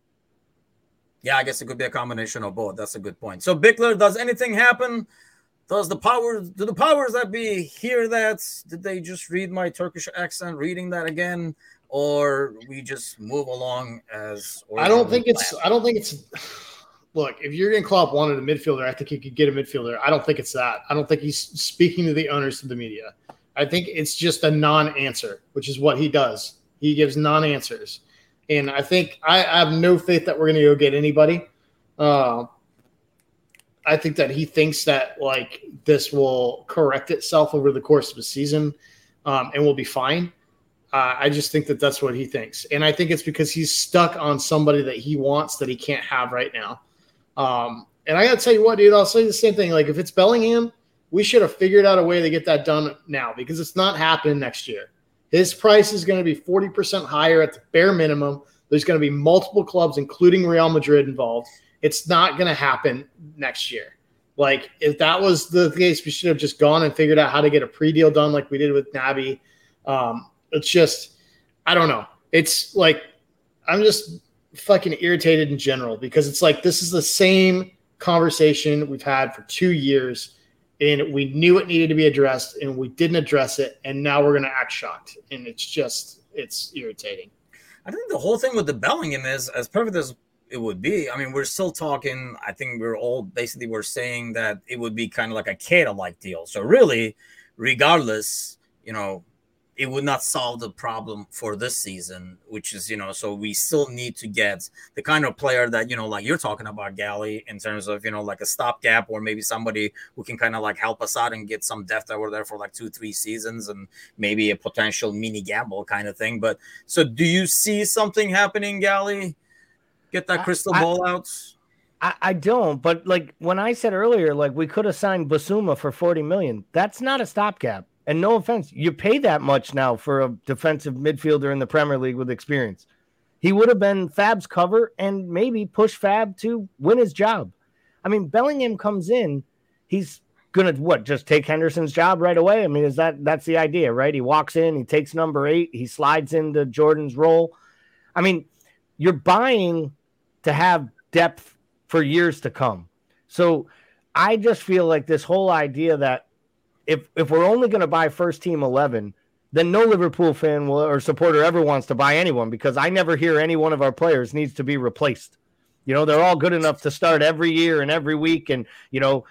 Yeah, I guess it could be a combination of both. That's a good point. So Bickler, does anything happen? Does the powers do the powers that be hear that? Did they just read my Turkish accent reading that again? Or we just move along as I don't think originally it's. I don't think it's. Look, if you're getting Klopp wanted a midfielder, I think he could get a midfielder. I don't think it's that. I don't think he's speaking to the owners of the media. I think it's just a non-answer, which is what he does. He gives non-answers, and I think I, I have no faith that we're going to go get anybody. Uh, I think that he thinks that like this will correct itself over the course of a season, um, and we'll be fine. Uh, I just think that that's what he thinks, and I think it's because he's stuck on somebody that he wants that he can't have right now. Um, and I got to tell you what, dude, I'll say the same thing. Like if it's Bellingham, we should have figured out a way to get that done now because it's not happening next year. His price is going to be forty percent higher at the bare minimum. There's going to be multiple clubs, including Real Madrid, involved. It's not going to happen next year. Like if that was the case, we should have just gone and figured out how to get a pre-deal done, like we did with Naby. Um, it's just, I don't know. It's like I'm just fucking irritated in general because it's like this is the same conversation we've had for two years, and we knew it needed to be addressed, and we didn't address it, and now we're gonna act shocked, and it's just it's irritating. I think the whole thing with the Bellingham is as perfect as it would be. I mean, we're still talking. I think we're all basically we're saying that it would be kind of like a Keita like deal. So really, regardless, you know, it would not solve the problem for this season, which is, you know, so we still need to get the kind of player that, you know, like you're talking about, Gally, in terms of, you know, like a stopgap or maybe somebody who can kind of like help us out and get some depth over there for like two, three seasons and maybe a potential mini gamble kind of thing. But so do you see something happening, Gally? Get that crystal I, ball out? I, I don't, but like when I said earlier, like we could have signed Bissouma for 40 million. That's not a stopgap and no offense, you pay that much now for a defensive midfielder in the Premier League with experience. He would have been Fab's cover and maybe push Fab to win his job. I mean, Bellingham comes in, he's gonna what just take Henderson's job right away. I mean, is that that's the idea, right? He walks in, he takes number eight, he slides into Jordan's role. I mean, you're buying to have depth for years to come. So I just feel like this whole idea that if if we're only going to buy first team 11 then no liverpool fan will, or supporter ever wants to buy anyone because i never hear any one of our players needs to be replaced you know they're all good enough to start every year and every week and you know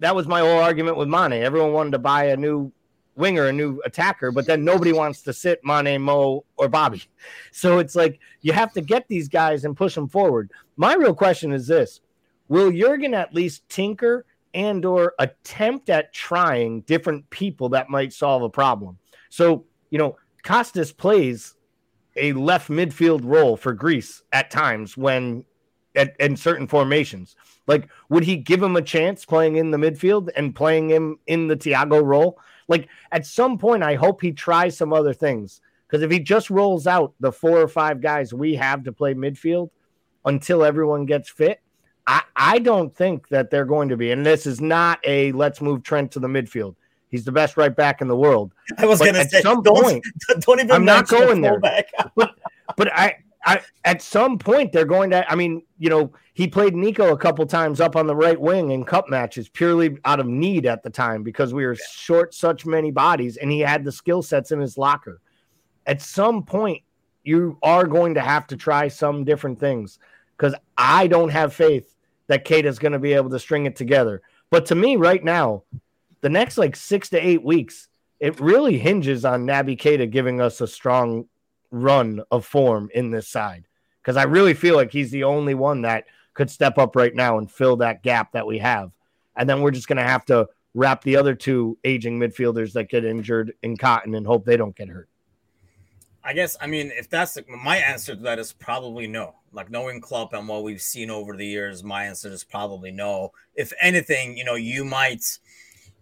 that was my whole argument with Mane. Everyone wanted to buy a new winger, a new attacker, but then nobody wants to sit Mane, Mo, or Bobby. So it's like you have to get these guys and push them forward. My real question is this Will Jurgen at least tinker and or attempt at trying different people that might solve a problem. So, you know, Costas plays a left midfield role for Greece at times when at, in certain formations. Like, would he give him a chance playing in the midfield and playing him in the Thiago role? Like, at some point, I hope he tries some other things. Because if he just rolls out the four or five guys we have to play midfield until everyone gets fit, I, I don't think that they're going to be. And this is not a let's move Trent to the midfield. He's the best right back in the world. I was going to say, some don't, point, don't even. I'm not going there. but, but I, I, at some point, they're going to. I mean, you know, he played Nico a couple times up on the right wing in cup matches purely out of need at the time because we were yeah. short such many bodies, and he had the skill sets in his locker. At some point, you are going to have to try some different things because I don't have faith that is going to be able to string it together. But to me, right now, the next like six to eight weeks, it really hinges on Naby Keita giving us a strong run of form in this side. Because I really feel like he's the only one that could step up right now and fill that gap that we have. And then we're just going to have to wrap the other two aging midfielders that get injured in cotton and hope they don't get hurt. I guess I mean if that's the, my answer to that is probably no. Like knowing Klopp and what we've seen over the years, my answer is probably no. If anything, you know, you might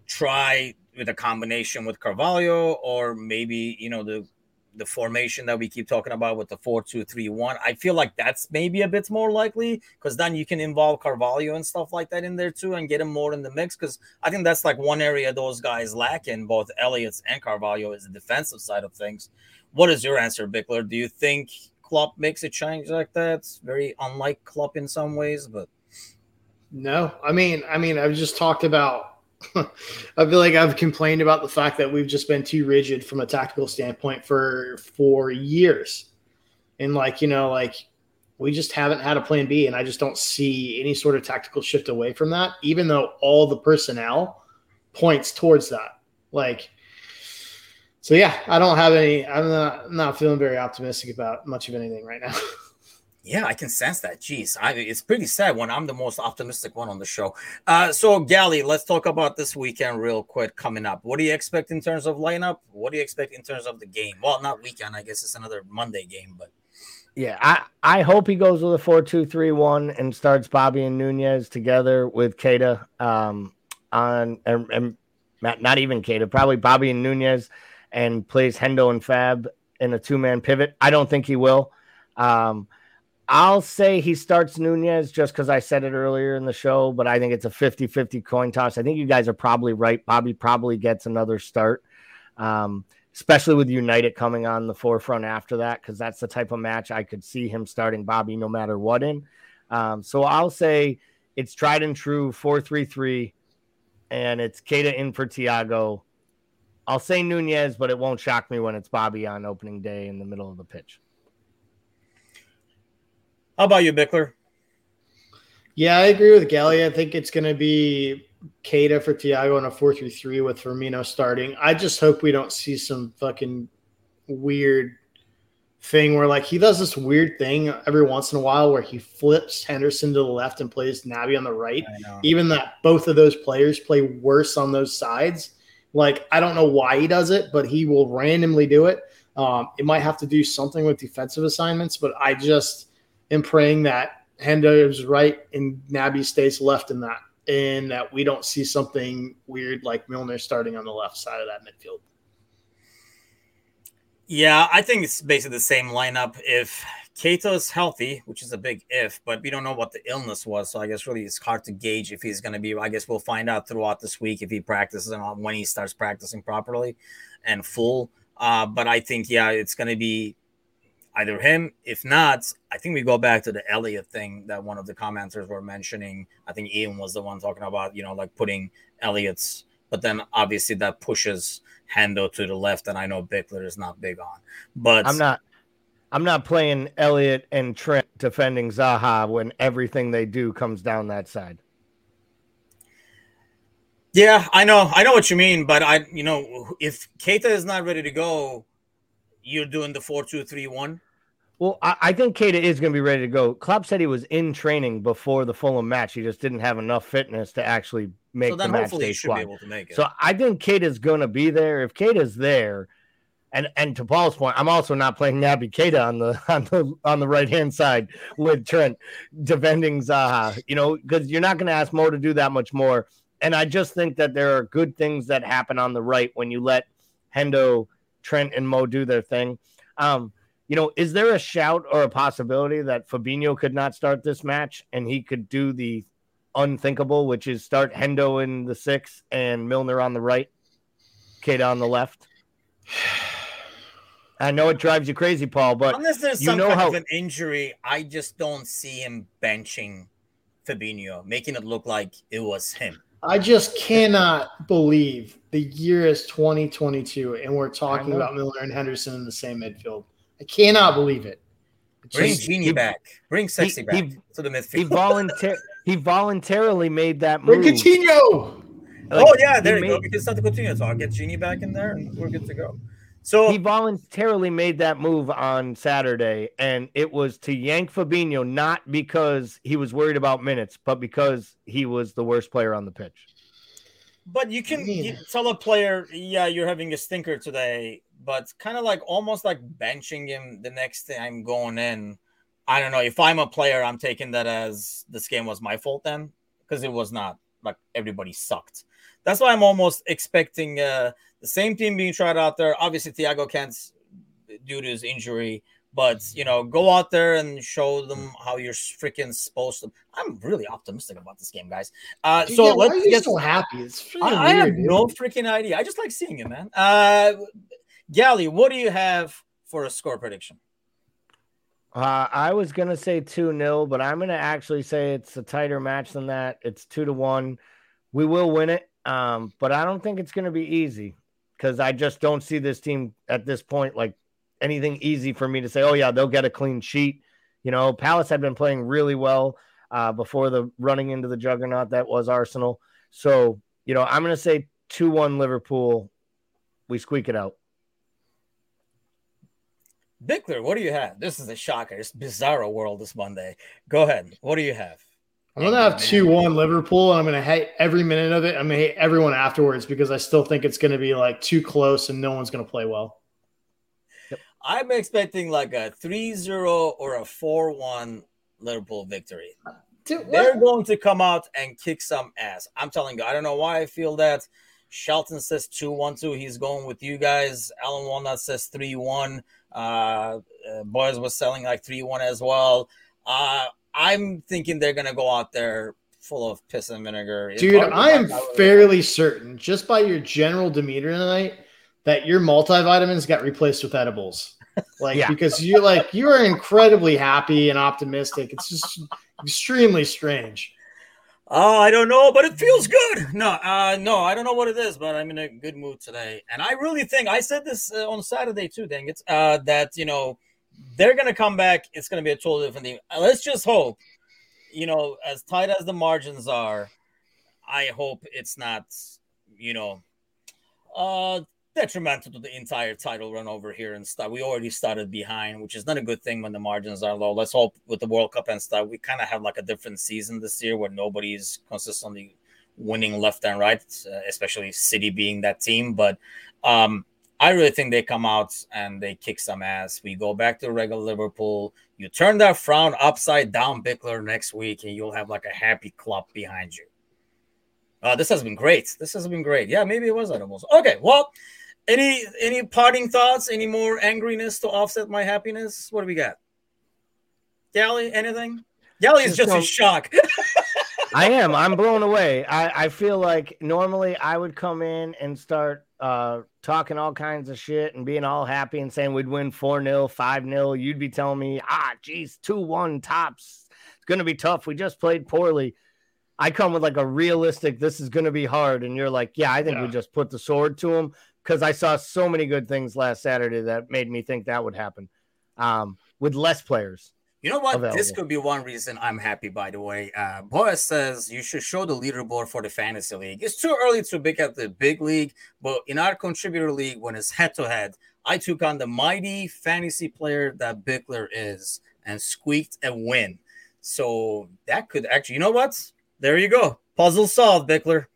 try with a combination with Carvalho or maybe you know the the formation that we keep talking about with the four two three one. I feel like that's maybe a bit more likely because then you can involve Carvalho and stuff like that in there too and get him more in the mix. Because I think that's like one area those guys lack in both Elliott's and Carvalho is the defensive side of things. What is your answer, Bickler? Do you think Klopp makes a change like that? It's very unlike Klopp in some ways, but no. I mean, I mean, I've just talked about. I feel like I've complained about the fact that we've just been too rigid from a tactical standpoint for for years, and like you know, like we just haven't had a plan B, and I just don't see any sort of tactical shift away from that, even though all the personnel points towards that. Like so yeah, I don't have any. I'm not I'm not feeling very optimistic about much of anything right now. Yeah, I can sense that. Jeez, I, it's pretty sad when I'm the most optimistic one on the show. Uh, so, Gally, let's talk about this weekend real quick coming up. What do you expect in terms of lineup? What do you expect in terms of the game? Well, not weekend. I guess it's another Monday game, but yeah, I, I hope he goes with a four two three one and starts Bobby and Nunez together with Keita um, on and, and not, not even Keita, probably Bobby and Nunez and plays Hendo and Fab in a two man pivot. I don't think he will. Um, I'll say he starts Nunez just because I said it earlier in the show, but I think it's a 50 50 coin toss. I think you guys are probably right. Bobby probably gets another start, um, especially with United coming on the forefront after that, because that's the type of match I could see him starting Bobby no matter what in. Um, so I'll say it's tried and true 4 3 3, and it's Keita in for Thiago I'll say Nunez, but it won't shock me when it's Bobby on opening day in the middle of the pitch. How about you, Bickler? Yeah, I agree with Gally. I think it's going to be Keita for Thiago in a 4 3 3 with Firmino starting. I just hope we don't see some fucking weird thing where like he does this weird thing every once in a while where he flips Henderson to the left and plays Naby on the right. Even that both of those players play worse on those sides. Like I don't know why he does it, but he will randomly do it. Um, it might have to do something with defensive assignments, but I just am praying that Hendo is right and Naby stays left in that, and that we don't see something weird like Milner starting on the left side of that midfield. Yeah, I think it's basically the same lineup. If Keita's healthy, which is a big if, but we don't know what the illness was, so I guess really it's hard to gauge if he's going to be. I guess we'll find out throughout this week if he practices and when he starts practicing properly and full. Uh, but I think yeah, it's going to be either him. If not, I think we go back to the Elliott thing that one of the commenters were mentioning. I think Ian was the one talking about, you know, like putting Elliott's, but then obviously that pushes Hendo to the left, and I know Bickler is not big on. But I'm not. I'm not playing Elliott and Trent defending Zaha when everything they do comes down that side. Yeah, I know, I know what you mean, but I, you know, if Keita is not ready to go, you're doing the four two three one. Well, I, I think Keita is going to be ready to go. Klopp said he was in training before the Fulham match. He just didn't have enough fitness to actually make so the match day squad. So I think Keita's going to be there. If Keita's there, and and to Paul's point, I'm also not playing Naby Keita on the on the on the right hand side with Trent defending Zaha. You know, because you're not going to ask Mo to do that much more. And I just think that there are good things that happen on the right when you let Hendo, Trent, and Mo do their thing. Um, you know, is there a shout or a possibility that Fabinho could not start this match and he could do the unthinkable, which is start Hendo in the six and Milner on the right, Keita on the left? I know it drives you crazy, Paul, but unless there's some kind how... of an injury, I just don't see him benching Fabinho, making it look like it was him. I just cannot believe the year is 2022 and we're talking about Milner and Henderson in the same midfield. I cannot believe it. Bring Gini back. Bring sexy he, back he, to the midfield. He, voluntar- he voluntarily made that move. Bring Coutinho. Like, oh yeah, there you made, go. We can start the Coutinho. So I'll get Gini back in there, and we're good to go. So he voluntarily made that move on Saturday, and it was to yank Fabinho, not because he was worried about minutes, but because he was the worst player on the pitch. But you can you tell a player, yeah, you're having a stinker today, but kind of like almost like benching him the next time going in. I don't know. If I'm a player, I'm taking that as this game was my fault then, because it was not like everybody sucked. That's why I'm almost expecting uh, the same team being tried out there. Obviously, Thiago can't due to his injury, but you know, go out there and show them how you're freaking supposed to. I'm really optimistic about this game, guys. Uh, Dude, so yeah, let's why are you get so happy. It's I, weird, I, have dude. no freaking idea. I just like seeing it, man. Uh, Gally, what do you have for a score prediction? Uh, I was gonna say two 0 but I'm gonna actually say it's a tighter match than that. It's two to one. We will win it, um, but I don't think it's gonna be easy because I just don't see this team at this point like anything easy for me to say, oh, yeah, they'll get a clean sheet. You know, Palace had been playing really well uh, before the running into the juggernaut that was Arsenal. So, you know, I'm going to say 2 1 Liverpool. We squeak it out. Bickler, what do you have? This is a shocker. It's bizarro world this Monday. Go ahead. What do you have? I'm gonna have two one Liverpool, and I'm gonna hate every minute of it. I'm gonna hate everyone afterwards because I still think it's gonna be like too close and no one's gonna play well. I'm expecting like a 3-0 or a 4-1 Liverpool victory. Dude, They're going to come out and kick some ass. I'm telling you, I don't know why I feel that. Shelton says 2-1-2. He's going with you guys. Alan Walnut says 3-1. Uh, uh, Boys was selling like 3-1 as well. Uh, I'm thinking they're going to go out there full of piss and vinegar. Dude, I am fairly certain, just by your general demeanor tonight, that your multivitamins got replaced with edibles. Like yeah. because you're like you are incredibly happy and optimistic. It's just extremely strange. Oh, I don't know, but it feels good. No, uh, no, I don't know what it is, but I'm in a good mood today, and I really think I said this uh, on Saturday too. Dang it, uh, that you know they're gonna come back. It's gonna be a totally different. Uh, let's just hope, you know, as tight as the margins are, I hope it's not, you know, uh, detrimental to the entire title run over here and stuff. We already started behind, which is not a good thing when the margins are low. Let's hope with the World Cup and stuff, we kind of have like a different season this year where nobody's consistently winning left and right, uh, especially City being that team. But um, I really think they come out and they kick some ass. We go back to regular Liverpool. You turn that frown upside down, Bickler, next week, and you'll have like a happy club behind you. Uh, this has been great. This has been great. Yeah, maybe it was edibles. Okay, well, any any parting thoughts? Any more angriness to offset my happiness? What do we got? Gally, anything? Gally is just in shock. I am. I'm blown away. I, I feel like normally I would come in and start uh, talking all kinds of shit and being all happy and saying we'd win 4 0, 5 0. You'd be telling me, ah, geez, 2 1 tops. It's going to be tough. We just played poorly. I come with like a realistic, this is going to be hard. And you're like, yeah, I think yeah. we just put the sword to them because I saw so many good things last Saturday that made me think that would happen um, with less players. You know what? Available. This could be one reason I'm happy, by the way. Uh, Boaz says you should show the leaderboard for the fantasy league. It's too early to pick up the big league, but in our contributor league, when it's head to head, I took on the mighty fantasy player that Bickler is and squeaked a win. So that could actually, you know what? There you go. Puzzle solved, Bickler.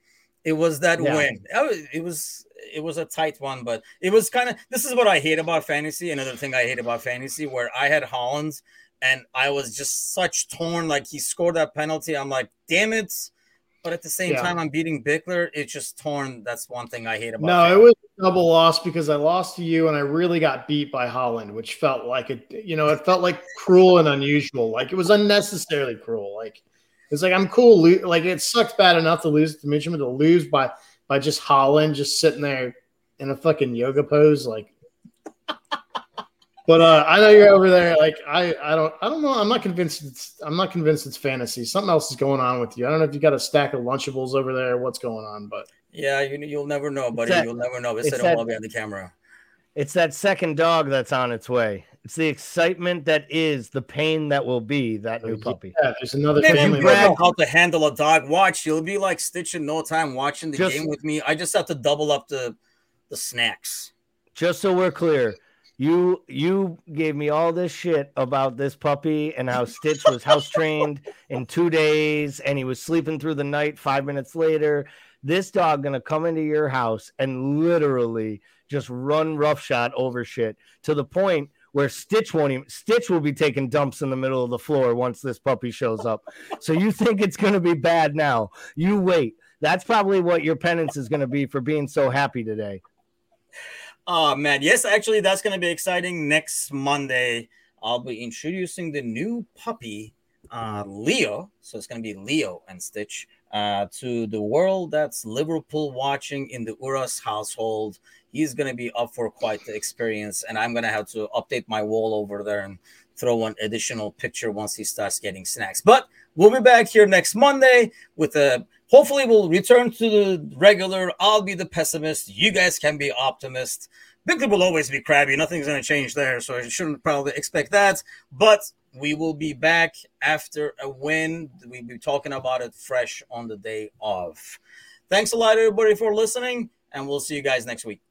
It was that yeah. win. It was it was a tight one, but it was kind of this is what I hate about fantasy. Another thing I hate about fantasy, where I had Haaland and I was just such torn. Like he scored that penalty, I'm like, damn it. But at the same yeah. time, I'm beating Bickler. It's just torn. That's one thing I hate about. No, fantasy. it was a double loss because I lost to you and I really got beat by Haaland, which felt like it. You know, it felt like cruel and unusual. Like it was unnecessarily cruel. Like it's like I'm cool. Like it sucks bad enough to lose to Mitchell, to lose by by just Haaland just sitting there in a fucking yoga pose, like. But uh, I know you're over there. Like I, I don't, I don't know. I'm not convinced. It's, I'm not convinced it's fantasy. Something else is going on with you. I don't know if you got a stack of Lunchables over there. What's going on? But yeah, you, you'll never know, buddy. That, you'll never know. It's, that, on the camera. It's that second dog that's on its way. It's the excitement that is the pain that will be that new puppy. Yeah, there's another Man, family. You know how to handle a dog. Watch, you'll be like Stitch in no time watching the just, game with me. I just have to double up the the snacks. Just so we're clear, you you gave me all this shit about this puppy and how Stitch was house trained in two days and he was sleeping through the night five minutes later. This dog gonna come into your house and literally just run roughshod over shit to the point where Stitch won't even Stitch will be taking dumps in the middle of the floor once this puppy shows up. So you think it's gonna be bad now. You wait. That's probably what your penance is gonna be for being so happy today. Oh man, yes, actually, that's going to be exciting. Next Monday, I'll be introducing the new puppy, uh, Leo. So it's going to be Leo and Stitch uh, to the world that's Liverpool watching in the Uras household. He's going to be up for quite the experience, and I'm going to have to update my wall over there and throw an additional picture once he starts getting snacks. But we'll be back here next Monday with a hopefully we'll return to the regular. I'll be the pessimist. You guys can be optimist. Bickley will always be crabby. Nothing's going to change there, so you shouldn't probably expect that. But we will be back after a win. We'll be talking about it fresh on the day of. Thanks a lot, everybody, for listening, and we'll see you guys next week.